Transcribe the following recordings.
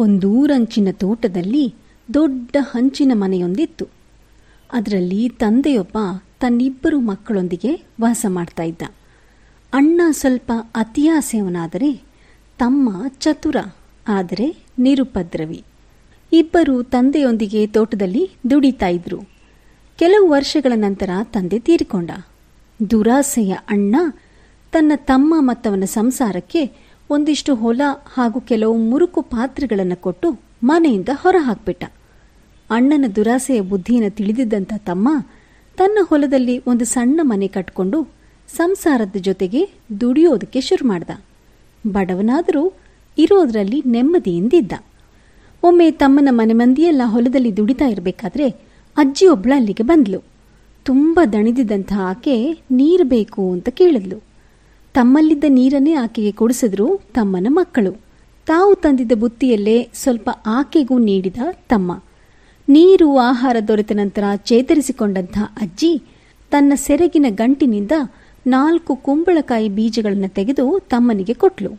ಒಂದೂರಂಚಿನ ತೋಟದಲ್ಲಿ ದೊಡ್ಡ ಹಂಚಿನ ಮನೆಯೊಂದಿತ್ತು. ಅದರಲ್ಲಿ ತಂದೆಯೊಬ್ಬ ತನ್ನಿಬ್ಬರು ಮಕ್ಕಳೊಂದಿಗೆ ವಾಸ ಮಾಡ್ತಾ ಇದ್ದ. ಅಣ್ಣ ಸ್ವಲ್ಪ ಅತಿಯಾಸೆಯವನಾದರೆ ತಮ್ಮ ಚತುರ, ಆದರೆ ನಿರುಪದ್ರವಿ. ಇಬ್ಬರು ತಂದೆಯೊಂದಿಗೆ ತೋಟದಲ್ಲಿ ದುಡಿತಾ ಇದ್ರು. ಕೆಲವು ವರ್ಷಗಳ ನಂತರ ತಂದೆ ತೀರಿಕೊಂಡ. ದುರಾಸೆಯ ಅಣ್ಣ ತನ್ನ ತಮ್ಮ ಮತ್ತವನ ಸಂಸಾರಕ್ಕೆ ಒಂದಿಷ್ಟು ಹೊಲ ಹಾಗೂ ಕೆಲವು ಮುರುಕು ಪಾತ್ರೆಗಳನ್ನು ಕೊಟ್ಟು ಮನೆಯಿಂದ ಹೊರಹಾಕ್ಬಿಟ್ಟ. ಅಣ್ಣನ ದುರಾಸೆಯ ಬುದ್ಧಿಯನ್ನು ತಿಳಿದಿದ್ದಂಥ ತಮ್ಮ ತನ್ನ ಹೊಲದಲ್ಲಿ ಒಂದು ಸಣ್ಣ ಮನೆ ಕಟ್ಕೊಂಡು ಸಂಸಾರದ ಜೊತೆಗೆ ದುಡಿಯೋದಕ್ಕೆ ಶುರು ಮಾಡ್ದ. ಬಡವನಾದರೂ ಇರೋದರಲ್ಲಿ ನೆಮ್ಮದಿಯಿಂದಿದ್ದ. ಒಮ್ಮೆ ತಮ್ಮನ ಮನೆ ಮಂದಿಯೆಲ್ಲ ಹೊಲದಲ್ಲಿ ದುಡಿತಾ ಇರಬೇಕಾದ್ರೆ ಅಜ್ಜಿಯೊಬ್ಬಳ ಅಲ್ಲಿಗೆ ಬಂದ್ಲು. ತುಂಬ ದಣಿದಿದ್ದಂಥ ಆಕೆ ನೀರು ಬೇಕು ಅಂತ ಕೇಳಿದ್ಲು. ತಮ್ಮಲ್ಲಿದ್ದ ನೀರನ್ನೇ ಆಕೆಗೆ ಕೊಡಿಸಿದ್ರು ತಮ್ಮನ ಮಕ್ಕಳು. ತಾವು ತಂದಿದ್ದ ಬುತ್ತಿಯಲ್ಲೇ ಸ್ವಲ್ಪ ಆಕೆಗೂ ನೀಡಿದ ತಮ್ಮ. ನೀರು, ಆಹಾರ ದೊರೆತ ನಂತರ ಚೇತರಿಸಿಕೊಂಡಂಥ ಅಜ್ಜಿ ತನ್ನ ಸೆರಗಿನ ಗಂಟಿನಿಂದ ನಾಲ್ಕು ಕುಂಬಳಕಾಯಿ ಬೀಜಗಳನ್ನು ತೆಗೆದು ತಮ್ಮನಿಗೆ ಕೊಟ್ಲು.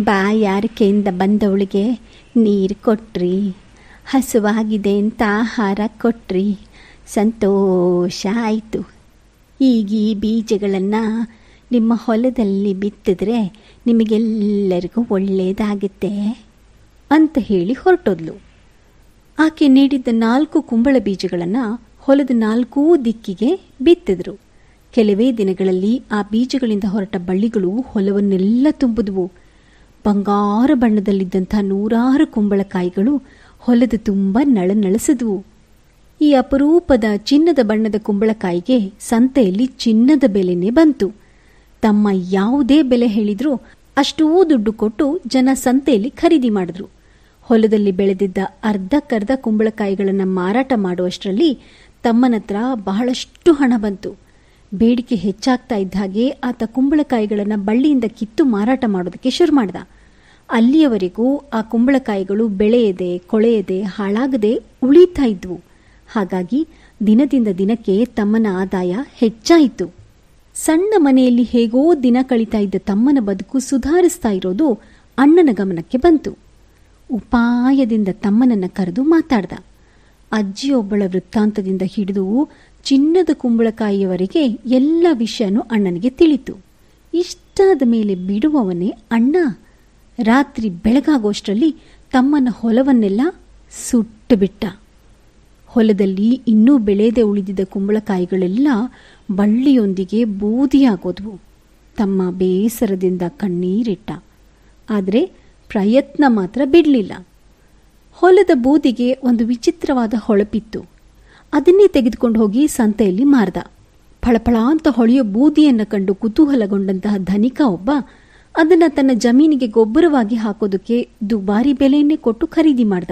ಬಾಯಾರಿಕೆಯಿಂದ ಬಂದವಳಿಗೆ ನೀರು ಕೊಟ್ರಿ, ಹಸುವಾಗಿದೆ ಅಂತ ಆಹಾರ ಕೊಟ್ರಿ, ಸಂತೋಷ ಆಯಿತು. ಈಗ ಈ ಬೀಜಗಳನ್ನು ನಿಮ್ಮ ಹೊಲದಲ್ಲಿ ಬಿತ್ತಿದ್ರೆ ನಿಮಗೆಲ್ಲರಿಗೂ ಒಳ್ಳೆಯದಾಗುತ್ತೆ ಅಂತ ಹೇಳಿ ಹೊರಟೋದ್ಲು. ಆಕೆ ನೀಡಿದ್ದ ನಾಲ್ಕು ಕುಂಬಳ ಬೀಜಗಳನ್ನು ಹೊಲದ ನಾಲ್ಕೂ ದಿಕ್ಕಿಗೆ ಬಿತ್ತಿದ್ರು. ಕೆಲವೇ ದಿನಗಳಲ್ಲಿ ಆ ಬೀಜಗಳಿಂದ ಹೊರಟ ಬಳ್ಳಿಗಳು ಹೊಲವನ್ನೆಲ್ಲ ತುಂಬಿದ್ವು. ಬಂಗಾರ ಬಣ್ಣದಲ್ಲಿದ್ದಂಥ ನೂರಾರು ಕುಂಬಳಕಾಯಿಗಳು ಹೊಲದ ತುಂಬ ನಳನಳಿಸಿದ್ವು ಈ ಅಪರೂಪದ ಚಿನ್ನದ ಬಣ್ಣದ ಕುಂಬಳಕಾಯಿಗೆ ಸಂತೆಯಲ್ಲಿ ಚಿನ್ನದ ಬೆಲೆನೇ ಬಂತು. ತಮ್ಮ ಯಾವುದೇ ಬೆಲೆ ಹೇಳಿದ್ರೂ ಅಷ್ಟೂ ದುಡ್ಡು ಕೊಟ್ಟು ಜನ ಸಂತೆಯಲ್ಲಿ ಖರೀದಿ ಮಾಡಿದ್ರು. ಹೊಲದಲ್ಲಿ ಬೆಳೆದಿದ್ದ ಅರ್ಧಕ್ಕರ್ಧ ಕುಂಬಳಕಾಯಿಗಳನ್ನು ಮಾರಾಟ ಮಾಡುವಷ್ಟರಲ್ಲಿ ತಮ್ಮನತ್ರ ಬಹಳಷ್ಟು ಹಣ ಬಂತು. ಬೇಡಿಕೆ ಹೆಚ್ಚಾಗ್ತಾ ಇದ್ದ ಹಾಗೆ ಆತ ಕುಂಬಳಕಾಯಿಗಳನ್ನು ಬಳ್ಳಿಯಿಂದ ಕಿತ್ತು ಮಾರಾಟ ಮಾಡೋದಕ್ಕೆ ಶುರು ಮಾಡ್ದ. ಅಲ್ಲಿಯವರೆಗೂ ಆ ಕುಂಬಳಕಾಯಿಗಳು ಬೆಳೆಯದೆ, ಕೊಳೆಯದೆ, ಹಾಳಾಗದೆ ಉಳಿತಾ ಇದ್ವು. ಹಾಗಾಗಿ ದಿನದಿಂದ ದಿನಕ್ಕೆ ತಮ್ಮನ ಆದಾಯ ಹೆಚ್ಚಾಯಿತು. ಸಣ್ಣ ಮನೆಯಲ್ಲಿ ಹೇಗೋ ದಿನ ಕಳೀತಾ ಇದ್ದ ತಮ್ಮನ ಬದುಕು ಸುಧಾರಿಸ್ತಾ ಇರೋದು ಅಣ್ಣನ ಗಮನಕ್ಕೆ ಬಂತು. ಉಪಾಯದಿಂದ ತಮ್ಮನನ್ನ ಕರೆದು ಮಾತಾಡ್ದ. ಅಜ್ಜಿಯೊಬ್ಬಳ ವೃತ್ತಾಂತದಿಂದ ಹಿಡಿದು ಚಿನ್ನದ ಕುಂಬಳಕಾಯಿಯವರೆಗೆ ಎಲ್ಲ ವಿಷಯನೂ ಅಣ್ಣನಿಗೆ ತಿಳಿತು. ಇಷ್ಟಾದ ಮೇಲೆ ಬಿಡುವವನೇ ಅಣ್ಣ. ರಾತ್ರಿ ಬೆಳಗಾಗೋಷ್ಟರಲ್ಲಿ ತಮ್ಮನ ಹೊಲವನ್ನೆಲ್ಲ ಸುಟ್ಟು ಬಿಟ್ಟ ಹೊಲದಲ್ಲಿ ಇನ್ನೂ ಬೆಳೆಯದೆ ಉಳಿದಿದ್ದ ಕುಂಬಳಕಾಯಿಗಳೆಲ್ಲ ಬಳ್ಳಿಯೊಂದಿಗೆ ಬೂದಿಯಾಗೋದ್ವು. ತಮ್ಮ ಬೇಸರದಿಂದ ಕಣ್ಣೀರಿಟ್ಟ. ಆದರೆ ಪ್ರಯತ್ನ ಮಾತ್ರ ಬಿಡಲಿಲ್ಲ. ಹೊಲದ ಬೂದಿಗೆ ಒಂದು ವಿಚಿತ್ರವಾದ ಹೊಳಪಿತ್ತು. ಅದನ್ನೇ ತೆಗೆದುಕೊಂಡು ಹೋಗಿ ಸಂತೆಯಲ್ಲಿ ಮಾರ್ದ. ಫಳಫಳ ಅಂತ ಹೊಳೆಯೋ ಬೂದಿಯನ್ನು ಕಂಡು ಕುತೂಹಲಗೊಂಡಂತಹ ಧನಿಕ ಒಬ್ಬ ಅದನ್ನು ತನ್ನ ಜಮೀನಿಗೆ ಗೊಬ್ಬರವಾಗಿ ಹಾಕೋದಕ್ಕೆ ದುಬಾರಿ ಬೆಲೆಯನ್ನೇ ಕೊಟ್ಟು ಖರೀದಿ ಮಾಡ್ದ.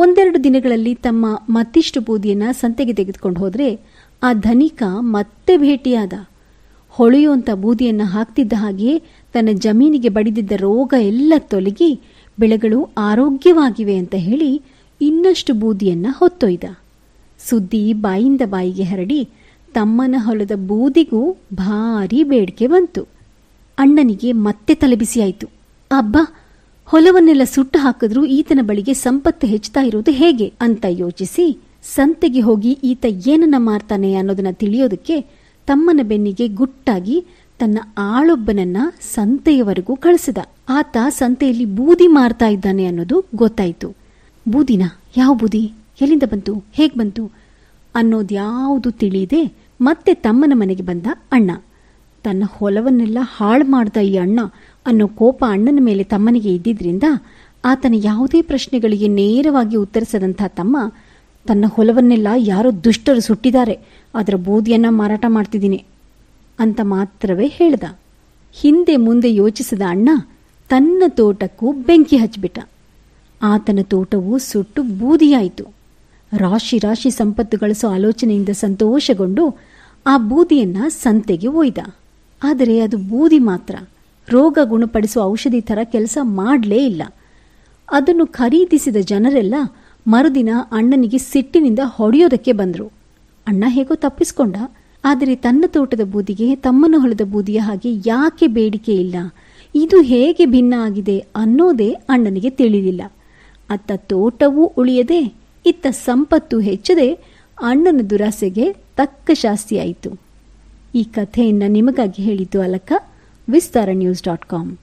ಒಂದೆರಡು ದಿನಗಳಲ್ಲಿ ತಮ್ಮ ಮತ್ತಿಷ್ಟು ಬೂದಿಯನ್ನ ಸಂತೆಗೆ ತೆಗೆದುಕೊಂಡು ಹೋದರೆ ಆ ಧನಿಕ ಮತ್ತೆ ಭೇಟಿಯಾದ. ಹೊಳೆಯುವಂಥ ಬೂದಿಯನ್ನು ಹಾಕ್ತಿದ್ದ ಹಾಗೆಯೇ ತನ್ನ ಜಮೀನಿಗೆ ಬಡಿದಿದ್ದ ರೋಗ ಎಲ್ಲ ತೊಲಗಿ ಬೆಳೆಗಳು ಆರೋಗ್ಯವಾಗಿವೆ ಅಂತ ಹೇಳಿ ಇನ್ನಷ್ಟು ಬೂದಿಯನ್ನ ಹೊತ್ತೊಯ್ದ. ಸುದ್ದಿ ಬಾಯಿಂದ ಬಾಯಿಗೆ ಹರಡಿ ತಮ್ಮನ ಹೊಲದ ಬೂದಿಗೂ ಭಾರಿ ಬೇಡಿಕೆ ಬಂತು. ಅಣ್ಣನಿಗೆ ಮತ್ತೆ ತಲೆಬಿಸಿಯಾಯಿತು. ಅಬ್ಬಾ ಹೊಲವನ್ನೆಲ್ಲ ಸುಟ್ಟು ಹಾಕಿದ್ರೂ ಈತನ ಬಳಿಗೆ ಸಂಪತ್ತು ಹೆಚ್ಚುತ್ತಾ ಇರೋದು ಹೇಗೆ ಅಂತ ಯೋಚಿಸಿ ಸಂತೆಗೆ ಹೋಗಿ ಈತ ಏನನ್ನ ಮಾರ್ತಾನೆ ಅನ್ನೋದನ್ನ ತಿಳಿಯೋದಕ್ಕೆ ತಮ್ಮನ ಬೆನ್ನಿಗೆ ಗುಟ್ಟಾಗಿ ತನ್ನ ಆಳೊಬ್ಬನನ್ನ ಸಂತೆಯವರೆಗೂ ಕಳಿಸಿದ. ಆತ ಸಂತೆಯಲ್ಲಿ ಬೂದಿ ಮಾರ್ತಾ ಇದ್ದಾನೆ ಅನ್ನೋದು ಗೊತ್ತಾಯ್ತು. ಬೂದಿನ? ಯಾವ ಬೂದಿ? ಎಲ್ಲಿಂದ ಬಂತು? ಹೇಗ್ ಬಂತು? ಅನ್ನೋದ್ಯಾವುದು ತಿಳಿಯದೆ ಮತ್ತೆ ತಮ್ಮನ ಮನೆಗೆ ಬಂದ ಅಣ್ಣ. ತನ್ನ ಹೊಲವನ್ನೆಲ್ಲ ಹಾಳು ಮಾಡ್ದ ಈ ಅಣ್ಣ ಅನ್ನೋ ಕೋಪ ಅಣ್ಣನ ಮೇಲೆ ತಮ್ಮನಿಗೆ ಇದ್ದಿದ್ರಿಂದ ಆತನ ಯಾವುದೇ ಪ್ರಶ್ನೆಗಳಿಗೆ ನೇರವಾಗಿ ಉತ್ತರಿಸದಂಥ ತಮ್ಮ ತನ್ನ ಹೊಲವನ್ನೆಲ್ಲ ಯಾರೋ ದುಷ್ಟರು ಸುಟ್ಟಿದ್ದಾರೆ. ಅದರ ಬೂದಿಯನ್ನ ಮಾರಾಟ ಮಾಡ್ತಿದ್ದೀನಿ ಅಂತ ಮಾತ್ರವೇ ಹೇಳ್ದ. ಹಿಂದೆ ಮುಂದೆ ಯೋಚಿಸಿದ ಅಣ್ಣ ತನ್ನ ತೋಟಕ್ಕೂ ಬೆಂಕಿ ಹಚ್ಚಿಬಿಟ್ಟ. ಆತನ ತೋಟವು ಸುಟ್ಟು ಬೂದಿಯಾಯಿತು. ರಾಶಿ ರಾಶಿ ಸಂಪತ್ತು ಗಳಿಸೋ ಆಲೋಚನೆಯಿಂದ ಸಂತೋಷಗೊಂಡು ಆ ಬೂದಿಯನ್ನ ಸಂತೆಗೆ ಒಯ್ದ. ಆದರೆ ಅದು ಬೂದಿ ಮಾತ್ರ. ರೋಗ ಗುಣಪಡಿಸುವ ಔಷಧಿ ಥರ ಕೆಲಸ ಮಾಡಲೇ ಇಲ್ಲ. ಅದನ್ನು ಖರೀದಿಸಿದ ಜನರೆಲ್ಲ ಮರುದಿನ ಅಣ್ಣನಿಗೆ ಸಿಟ್ಟಿನಿಂದ ಹೊಡೆಯೋದಕ್ಕೆ ಬಂದರು. ಅಣ್ಣ ಹೇಗೋ ತಪ್ಪಿಸ್ಕೊಂಡ. ಆದರೆ ತನ್ನ ತೋಟದ ಬೂದಿಗೆ, ತಮ್ಮನ ಹೊಲದ ಬೂದಿಯ ಹಾಗೆ ಯಾಕೆ ಬೇಡಿಕೆ ಇಲ್ಲ? ಇದು ಹೇಗೆ ಭಿನ್ನ ಆಗಿದೆ ಅನ್ನೋದೇ ಅಣ್ಣನಿಗೆ ತಿಳಿಲಿಲ್ಲ ಅತ್ತ ತೋಟವೂ ಉಳಿಯದೆ, ಇತ್ತ ಸಂಪತ್ತು ಹೆಚ್ಚದೆ ಅಣ್ಣನ ದುರಾಸೆಗೆ ತಕ್ಕ ಶಾಸ್ತಿಯಾಯಿತು. ಈ ಕಥೆಯನ್ನು ನಿಮಗಾಗಿ ಹೇಳಿದ್ದು ಅಲಕ vistarannews.com.